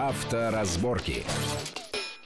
Авторазборки.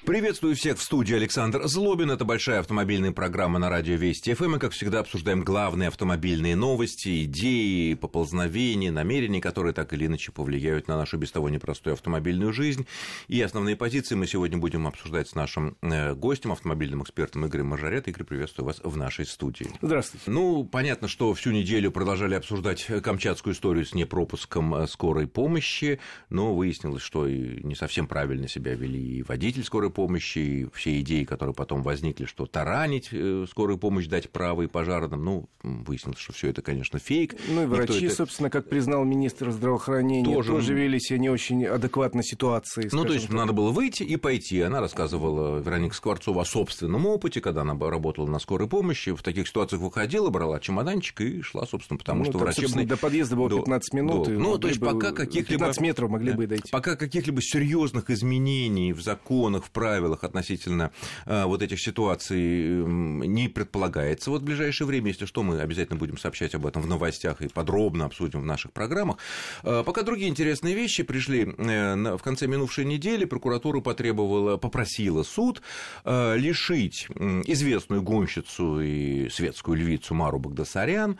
Приветствую всех в студии Александр Злобин. Это большая автомобильная программа на радио Вести ФМ. Мы, как всегда, обсуждаем главные автомобильные новости, идеи, поползновения, намерения, которые так или иначе повлияют на нашу без того непростую автомобильную жизнь. И основные позиции мы сегодня будем обсуждать с нашим э, гостем, автомобильным экспертом Игорем Мажарет. Игорь, приветствую вас в нашей студии. Здравствуйте. Ну, понятно, что всю неделю продолжали обсуждать камчатскую историю с непропуском э, скорой помощи, но выяснилось, что не совсем правильно себя вели и водитель скорой помощи, и все идеи, которые потом возникли, что таранить э, скорую помощь, дать право и пожарным, ну, выяснилось, что все это, конечно, фейк. Ну и врачи, это... собственно, как признал министр здравоохранения, тоже, тоже вели себя не очень адекватно ситуации. Ну, то есть так. надо было выйти и пойти. Она рассказывала, Вероника Скворцова, о собственном опыте, когда она работала на скорой помощи, в таких ситуациях выходила, брала чемоданчик и шла, собственно, потому ну, что врачебный... До подъезда было 15 до... минут. До... Ну, то есть пока каких-либо... 15 метров могли бы дойти. Пока каких-либо серьезных изменений в законах, в правилах относительно э, вот этих ситуаций не предполагается. Вот в ближайшее время, если что, мы обязательно будем сообщать об этом в новостях и подробно обсудим в наших программах. Э, пока другие интересные вещи пришли э, в конце минувшей недели. Прокуратура потребовала, попросила суд лишить известную гонщицу и светскую львицу Мару Багдасарян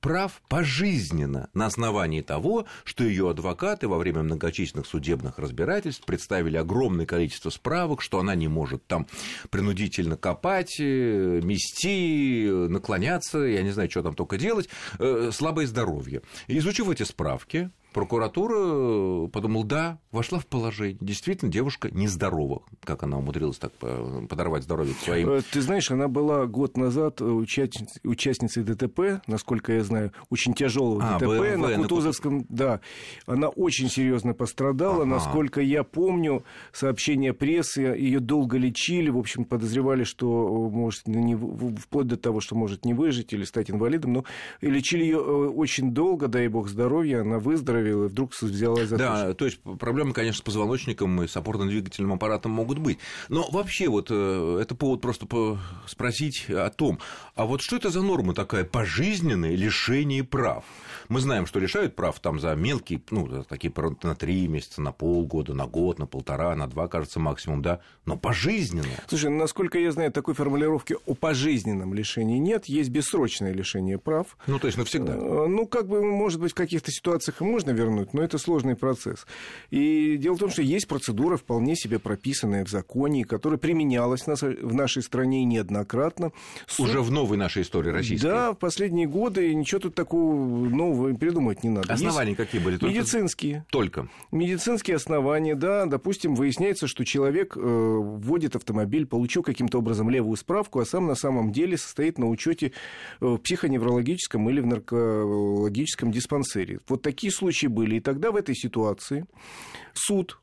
прав пожизненно на основании того, что ее адвокаты во время многочисленных судебных разбирательств представили огромное количество справок, что она не может там принудительно копать, э, мести, наклоняться, я не знаю, что там только делать, э, слабое здоровье. Изучив эти справки, Прокуратура э, подумала, да, вошла в положение. Действительно, девушка нездорова, как она умудрилась так подорвать здоровье своим. Э, ты знаешь, она была год назад участницей, ДТП, насколько я знаю, очень тяжелого а, ДТП БМВ, на Кутузовском. На... Да, она очень серьезно пострадала. Ага. Насколько я помню, сообщения прессы, ее долго лечили, в общем, подозревали, что может не, вплоть до того, что может не выжить или стать инвалидом, но лечили ее э, очень долго, дай бог здоровья, она выздоровела выздоровела и вдруг взялась за Да, то есть проблемы, конечно, с позвоночником и с опорно-двигательным аппаратом могут быть. Но вообще вот э, это повод просто спросить о том, а вот что это за норма такая пожизненное лишение прав? Мы знаем, что решают прав там за мелкие, ну, такие на три месяца, на полгода, на год, на полтора, на два, кажется, максимум, да, но пожизненно. Слушай, насколько я знаю, такой формулировки о пожизненном лишении нет, есть бессрочное лишение прав. Ну, то есть навсегда. Э, ну, как бы, может быть, в каких-то ситуациях можно вернуть, но это сложный процесс. И дело в том, что есть процедура, вполне себе прописанная в законе, которая применялась в нашей стране неоднократно. Суд... Уже в новой нашей истории российской. Да, в последние годы ничего тут такого нового придумать не надо. Основания Есть какие были? Только... Медицинские. Только. Медицинские основания, да. Допустим, выясняется, что человек э, вводит автомобиль, получил каким-то образом левую справку, а сам на самом деле состоит на учете э, в психоневрологическом или в наркологическом диспансере. Вот такие случаи были. И тогда в этой ситуации суд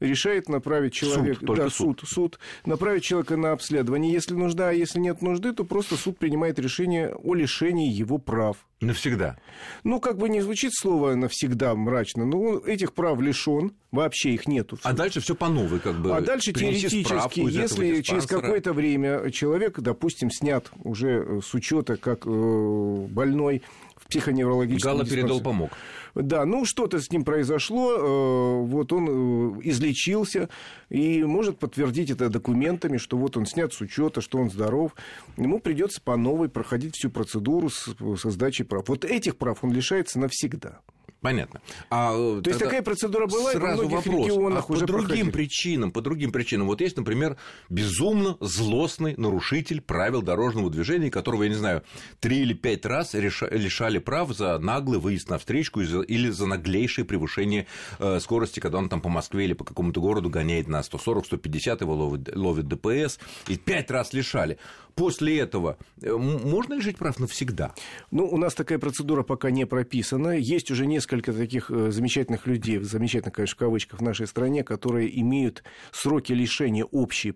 решает направить человека, суд, да, суд. суд, суд, направить человека на обследование. Если нужда, а если нет нужды, то просто суд принимает решение о лишении его прав. Навсегда. Ну, как бы не звучит слово навсегда мрачно, но этих прав лишен, вообще их нету. А дальше все по новой, как бы. А дальше теоретически, если через какое-то время человек, допустим, снят уже с учета как э, больной в психоневрологическом Гала передал помог. Да, ну что-то с ним произошло, э, вот он э, излечился и может подтвердить это документами, что вот он снят с учета, что он здоров. Ему придется по новой проходить всю процедуру со сдачей прав. Вот этих прав он лишается навсегда. Понятно. А, э, То есть такая процедура была, сразу и во многих вопрос, регионах а уже по другим проходили. причинам, по другим причинам. Вот есть, например, безумно злостный нарушитель правил дорожного движения, которого, я не знаю, три или пять раз лишали прав за наглый выезд на встречку или за наглейшее превышение э, скорости, когда он там по Москве или по какому-то городу гоняет на 140-150, его ловит, ловит ДПС, и пять раз лишали после этого э, можно лишить прав навсегда? Ну, у нас такая процедура пока не прописана. Есть уже несколько таких э, замечательных людей, замечательных, конечно, в кавычках, в нашей стране, которые имеют сроки лишения общие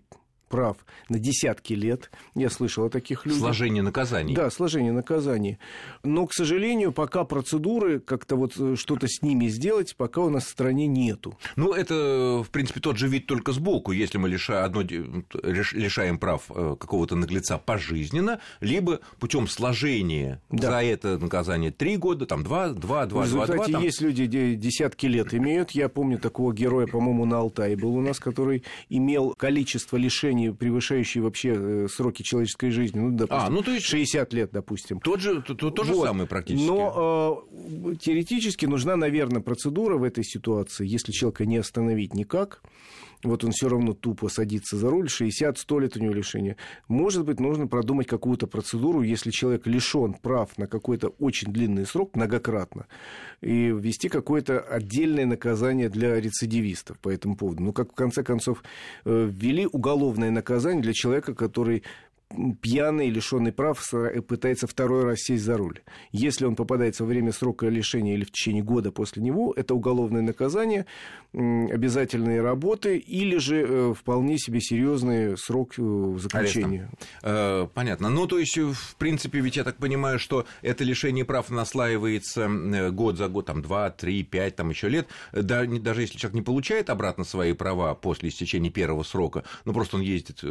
прав на десятки лет. Я слышал о таких людях. Сложение наказаний. Да, сложение наказаний. Но, к сожалению, пока процедуры как-то вот э, что-то с ними сделать, пока у нас в стране нету. Ну, это, в принципе, тот же вид только сбоку. Если мы лиша, одно, лишаем прав э, какого-то наглеца пожизненно, либо путем сложения да. за это наказание три года, там два, два, два, два, два. Там... есть люди, десятки лет имеют. Я помню такого героя, по-моему, на Алтае был у нас, который имел количество лишений, превышающее вообще э, сроки человеческой жизни. Ну, допустим, а, ну, то есть 60 лет, допустим. Тот же, то, то, то же вот. самое практически. Но э, теоретически нужна, наверное, процедура в этой ситуации, если человека не остановить никак вот он все равно тупо садится за руль, 60-100 лет у него лишения. Может быть, нужно продумать какую-то процедуру, если человек лишен прав на какой-то очень длинный срок, многократно, и ввести какое-то отдельное наказание для рецидивистов по этому поводу. Ну, как в конце концов э, ввели уголовное наказание для человека, который пьяный, лишенный прав, пытается второй раз сесть за руль. Если он попадается во время срока лишения или в течение года после него, это уголовное наказание, обязательные работы или же э, вполне себе серьезный срок э, заключения. Э, понятно. Ну, то есть, в принципе, ведь я так понимаю, что это лишение прав наслаивается год за год, там, два, три, пять, там, еще лет. Да, даже если человек не получает обратно свои права после истечения первого срока, ну, просто он ездит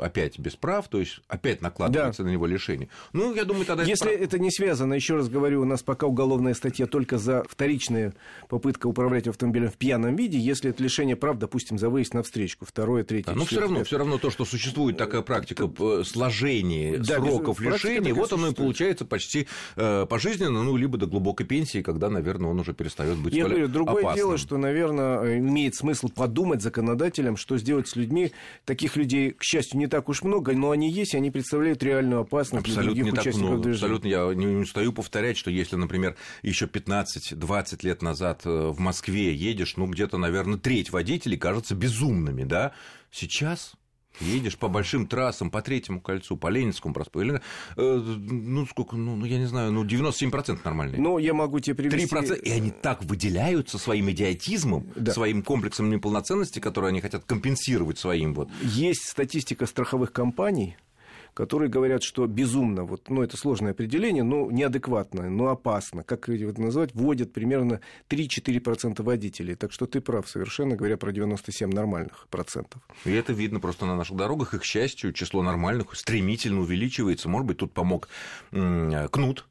опять без прав, то есть опять накладывается да. на него лишение. Ну, я думаю, тогда... Если это, это не связано, еще раз говорю, у нас пока уголовная статья только за вторичную попытку управлять автомобилем в пьяном виде, если это лишение прав, допустим, за выезд на встречку, второе, третье, да, Но все равно, все равно то, что существует такая практика сложения да, сроков лишения, вот оно и получается почти э, пожизненно, ну, либо до глубокой пенсии, когда, наверное, он уже перестает быть Я говорю, другое опасным. дело, что, наверное, имеет смысл подумать законодателям, что сделать с людьми. Таких людей, к счастью, не так уж много, но они они есть, они представляют реальную опасность абсолютно для других не участников так движения. Абсолютно, я не устаю повторять, что если, например, еще 15-20 лет назад э, в Москве едешь, ну, где-то, наверное, треть водителей кажутся безумными, да, сейчас едешь по большим трассам, по третьему кольцу, по Ленинскому проспекту, или, э, ну, сколько, ну, ну, я не знаю, ну, 97% нормальные. Ну, я могу тебе привести... 3%, и они так выделяются своим идиотизмом, да. своим комплексом неполноценности, который они хотят компенсировать своим вот... Есть статистика страховых компаний, которые говорят, что безумно, вот, ну, это сложное определение, но неадекватно, но опасно, как это называть, вводят примерно 3-4% водителей. Так что ты прав совершенно, говоря про 97 нормальных процентов. И это видно просто на наших дорогах, и, к счастью, число нормальных стремительно увеличивается. Может быть, тут помог кнут,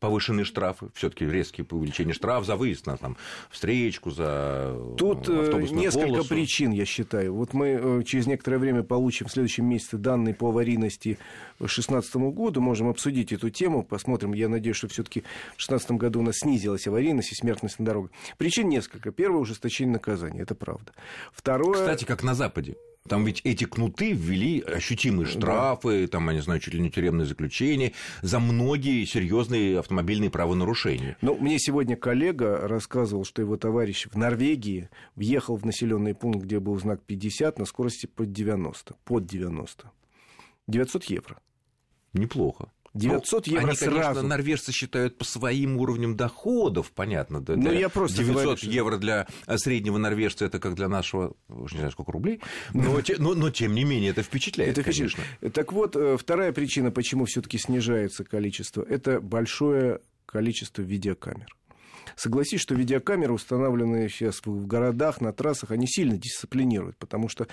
повышенные штрафы, все-таки резкие увеличение штраф за выезд на там, встречку, за Тут э, несколько полосу. причин, я считаю. Вот мы э, через некоторое время получим в следующем месяце данные по аварийности 2016 году, можем обсудить эту тему, посмотрим. Я надеюсь, что все-таки в 2016 году у нас снизилась аварийность и смертность на дорогах. Причин несколько. Первое – ужесточение наказания, это правда. Второе... Кстати, как на Западе. Там ведь эти кнуты ввели ощутимые штрафы, да. там, я не знаю, чуть ли не тюремное заключение за многие серьезные автомобильные правонарушения. Ну, мне сегодня коллега рассказывал, что его товарищ в Норвегии въехал в населенный пункт, где был знак 50 на скорости под 90. Под 90. 900 евро. Неплохо. 900 ну, евро они, сразу. конечно, норвежцы считают по своим уровням доходов, понятно. Да, ну, я просто 900 говорю, евро для среднего норвежца, это как для нашего, уж не знаю, сколько рублей, но, но, но тем не менее это впечатляет, это конечно. Так вот, э, вторая причина, почему все таки снижается количество, это большое количество видеокамер. Согласись, что видеокамеры, установленные сейчас в городах, на трассах, они сильно дисциплинируют, потому что,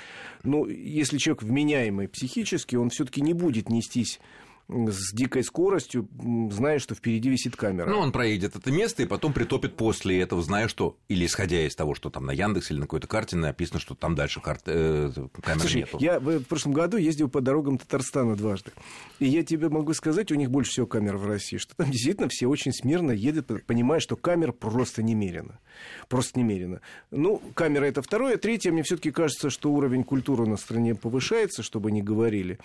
ну, если человек вменяемый психически, он все-таки не будет нестись с дикой скоростью, зная, что впереди висит камера. Ну, он проедет это место и потом притопит после этого, зная, что, или исходя из того, что там на Яндексе или на какой-то карте написано, что там дальше карт, э, камеры Слушай, нету. я в прошлом году ездил по дорогам Татарстана дважды. И я тебе могу сказать, у них больше всего камер в России, что там действительно все очень смирно едут, понимая, что камер просто немерено. Просто немерено. Ну, камера это второе. Третье, мне все таки кажется, что уровень культуры на стране повышается, чтобы не говорили.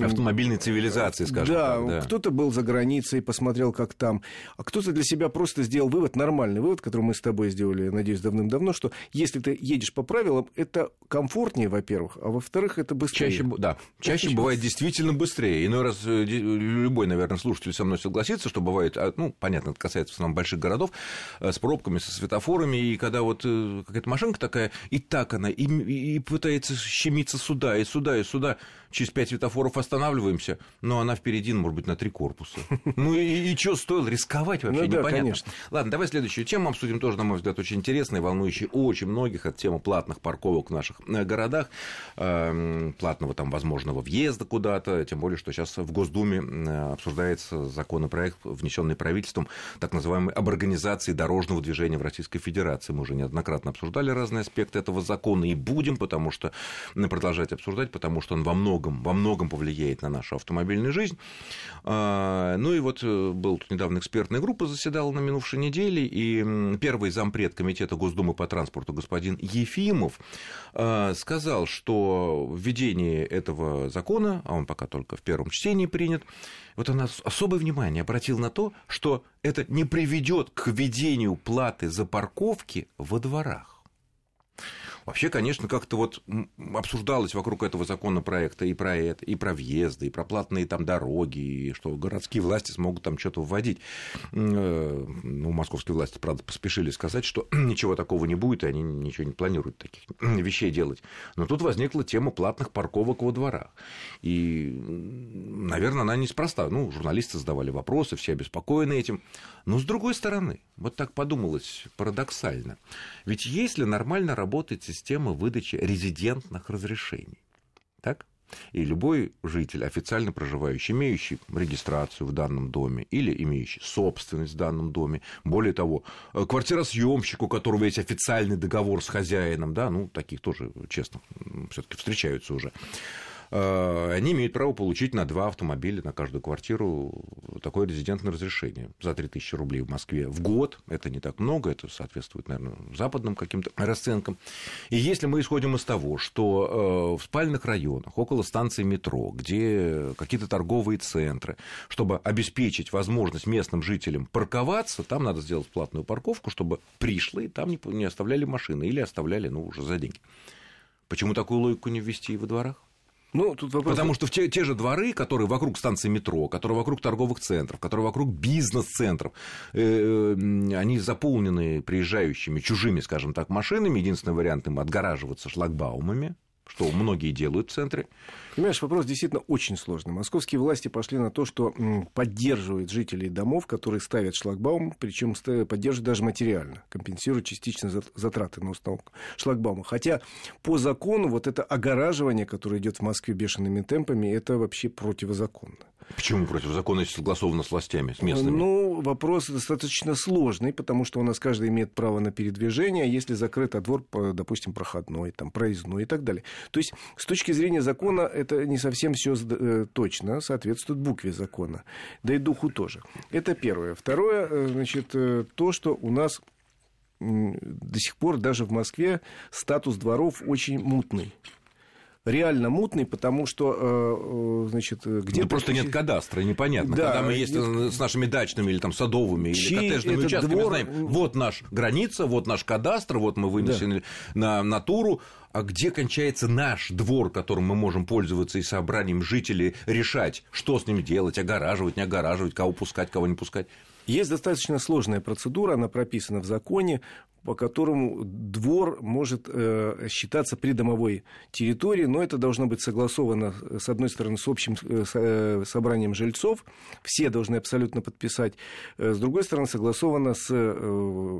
Автомобильной цивилизации, скажем да, так. Да, кто-то был за границей, посмотрел, как там, а кто-то для себя просто сделал вывод, нормальный вывод, который мы с тобой сделали, надеюсь, давным-давно, что если ты едешь по правилам, это комфортнее, во-первых, а во-вторых, это быстрее. Чаще, да, чаще бывает действительно быстрее. Иной раз э, любой, наверное, слушатель со мной согласится, что бывает, а, ну, понятно, это касается в основном больших городов, э, с пробками, со светофорами, и когда вот э, какая-то машинка такая, и так она, и, и пытается щемиться сюда, и сюда, и сюда, через пять светофоров останавливаемся, но она впереди, может быть, на три корпуса. Ну и, и что стоило рисковать вообще, ну, да, непонятно. Конечно. Ладно, давай следующую тему обсудим, тоже, на мой взгляд, очень интересная, волнующая очень многих, от темы платных парковок в наших э, городах, эм, платного там возможного въезда куда-то, тем более, что сейчас в Госдуме э, обсуждается законопроект, внесенный правительством, так называемый об организации дорожного движения в Российской Федерации. Мы уже неоднократно обсуждали разные аспекты этого закона и будем, потому что продолжать обсуждать, потому что он во многом, во многом повлияет на нашу автомобильную жизнь. А, ну и вот э, был тут недавно экспертная группа заседала на минувшей неделе, и первый зампред Комитета Госдумы по транспорту господин Ефимов а, сказал, что введение этого закона, а он пока только в первом чтении принят, вот он особое внимание обратил на то, что это не приведет к введению платы за парковки во дворах. Вообще, конечно, как-то вот обсуждалось вокруг этого законопроекта и про это, и про въезды, и про платные там дороги, и что городские власти смогут там что-то вводить. Э, ну, московские власти, правда, поспешили сказать, что ничего такого не будет, и они ничего не планируют таких вещей делать. Но тут возникла тема платных парковок во дворах. И, наверное, она неспроста. Ну, журналисты задавали вопросы, все обеспокоены этим. Но, с другой стороны, вот так подумалось парадоксально. Ведь если нормально работает система выдачи резидентных разрешений, так? И любой житель, официально проживающий, имеющий регистрацию в данном доме или имеющий собственность в данном доме, более того, э, квартиросъемщик, у которого есть официальный договор с хозяином, да, ну, таких тоже, честно, все-таки встречаются уже, они имеют право получить на два автомобиля на каждую квартиру такое резидентное разрешение за 3000 рублей в Москве в год. Это не так много, это соответствует, наверное, западным каким-то расценкам. И если мы исходим из того, что э, в спальных районах, около станции метро, где какие-то торговые центры, чтобы обеспечить возможность местным жителям парковаться, там надо сделать платную парковку, чтобы пришлые там не оставляли машины или оставляли, ну, уже за деньги. Почему такую логику не ввести и во дворах? Ну, тут вопрос... Потому что в те, те же дворы, которые вокруг станции метро, которые вокруг торговых центров, которые вокруг бизнес-центров, э, они заполнены приезжающими чужими, скажем так, машинами. Единственный вариант им отгораживаться шлагбаумами что многие делают в центре. Понимаешь, вопрос действительно очень сложный. Московские власти пошли на то, что поддерживают жителей домов, которые ставят шлагбаум, причем поддерживают даже материально, компенсируют частично затраты на установку шлагбаума. Хотя по закону вот это огораживание, которое идет в Москве бешеными темпами, это вообще противозаконно. Почему против закона, если согласовано с властями, с местными? Ну, вопрос достаточно сложный, потому что у нас каждый имеет право на передвижение, если закрыт, а двор, допустим, проходной, там, проездной и так далее. То есть, с точки зрения закона, это не совсем все э, точно соответствует букве закона, да и духу тоже. Это первое. Второе, э, значит, э, то, что у нас до сих пор даже в Москве статус дворов очень мутный реально мутный, потому что, э, э, значит, э, где-то... Ну, просто нет кадастра, непонятно. Да, Когда мы есть нет... с нашими дачными или там садовыми или коттеджными участками, двор... знаем, вот наша граница, вот наш кадастр, вот мы вынесены да. на натуру, а где кончается наш двор, которым мы можем пользоваться и собранием жителей решать, что с ним делать, огораживать, не огораживать, кого пускать, кого не пускать. Есть достаточно сложная процедура, она прописана в законе по которому двор может э, считаться придомовой территорией, но это должно быть согласовано, с одной стороны, с общим э, э, собранием жильцов, все должны абсолютно подписать, с другой стороны, согласовано с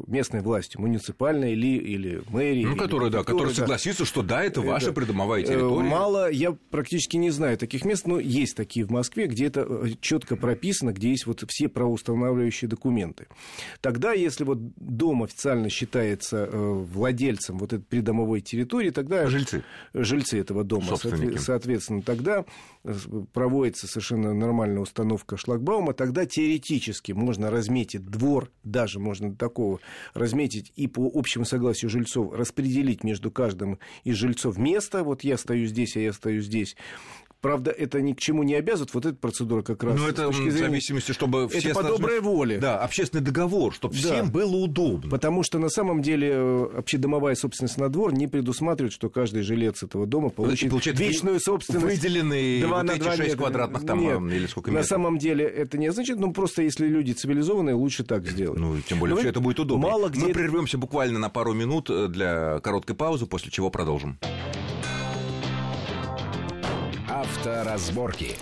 местной властью, муниципальной или, или мэрией. Ну, которая, да, которая согласится, что да, это ваша это, придомовая территория. Мало, я практически не знаю таких мест, но есть такие в Москве, где это четко прописано, где есть вот все правоустанавливающие документы. Тогда, если вот дом официально считается считается э, владельцем вот этой придомовой территории, тогда... Жильцы. Жильцы этого дома. Соответственно, тогда э, проводится совершенно нормальная установка шлагбаума, тогда теоретически можно разметить двор, даже можно такого разметить и по общему согласию жильцов распределить между каждым из жильцов место, вот я стою здесь, а я стою здесь, Правда, это ни к чему не обязывает, вот эта процедура как раз. Ну, это в зрения... зависимости, чтобы все... Это по доброй воле. Да, общественный договор, чтобы да. всем было удобно. Потому что на самом деле э, общедомовая собственность на двор не предусматривает, что каждый жилец этого дома получит Получает вечную собственность. Выделенные 2 вот на 2 эти 6 метра. квадратных там, Нет, или сколько метров. На самом деле это не означает, ну, просто если люди цивилизованные, лучше так сделать. Ну, тем более, все это будет удобно. Мало где... Мы прервемся буквально на пару минут э, для короткой паузы, после чего продолжим. Авторазборки.